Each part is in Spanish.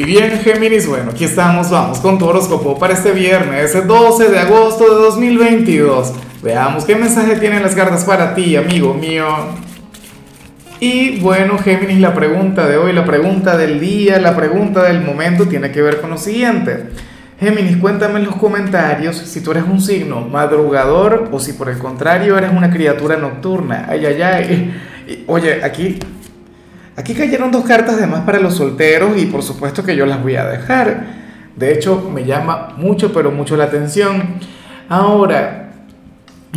Y bien, Géminis, bueno, aquí estamos, vamos con tu horóscopo para este viernes, el 12 de agosto de 2022. Veamos qué mensaje tienen las cartas para ti, amigo mío. Y bueno, Géminis, la pregunta de hoy, la pregunta del día, la pregunta del momento tiene que ver con lo siguiente. Géminis, cuéntame en los comentarios si tú eres un signo madrugador o si por el contrario eres una criatura nocturna. Ay, ay, ay. Oye, aquí Aquí cayeron dos cartas de más para los solteros y por supuesto que yo las voy a dejar. De hecho, me llama mucho, pero mucho la atención. Ahora,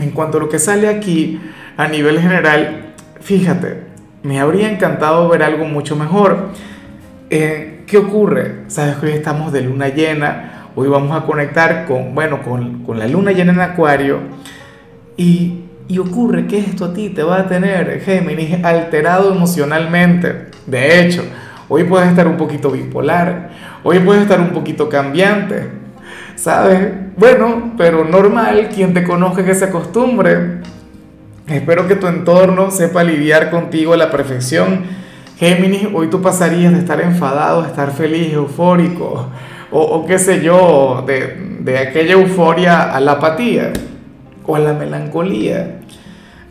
en cuanto a lo que sale aquí, a nivel general, fíjate, me habría encantado ver algo mucho mejor. Eh, ¿Qué ocurre? Sabes que hoy estamos de luna llena, hoy vamos a conectar con, bueno, con, con la luna llena en Acuario y y ocurre que esto a ti te va a tener, Géminis, alterado emocionalmente. De hecho, hoy puedes estar un poquito bipolar, hoy puedes estar un poquito cambiante, ¿sabes? Bueno, pero normal, quien te conozca que se acostumbre. Espero que tu entorno sepa lidiar contigo a la perfección. Géminis, hoy tú pasarías de estar enfadado a estar feliz, eufórico, o, o qué sé yo, de, de aquella euforia a la apatía o a la melancolía.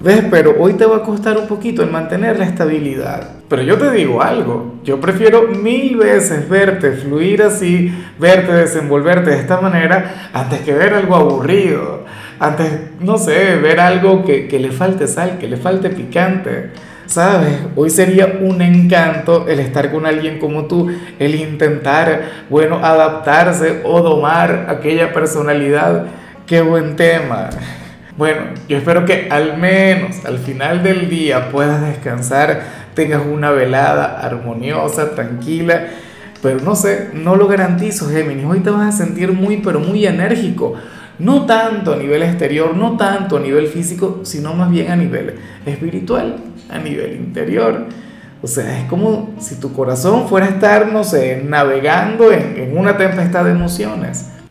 ¿Ves? Pero hoy te va a costar un poquito el mantener la estabilidad. Pero yo te digo algo, yo prefiero mil veces verte fluir así, verte desenvolverte de esta manera, antes que ver algo aburrido, antes, no sé, ver algo que, que le falte sal, que le falte picante. ¿Sabes? Hoy sería un encanto el estar con alguien como tú, el intentar, bueno, adaptarse o domar aquella personalidad. Qué buen tema. Bueno, yo espero que al menos al final del día puedas descansar, tengas una velada armoniosa, tranquila, pero no sé, no lo garantizo, Géminis. Hoy te vas a sentir muy, pero muy enérgico. No tanto a nivel exterior, no tanto a nivel físico, sino más bien a nivel espiritual, a nivel interior. O sea, es como si tu corazón fuera a estar, no sé, navegando en, en una tempestad de emociones.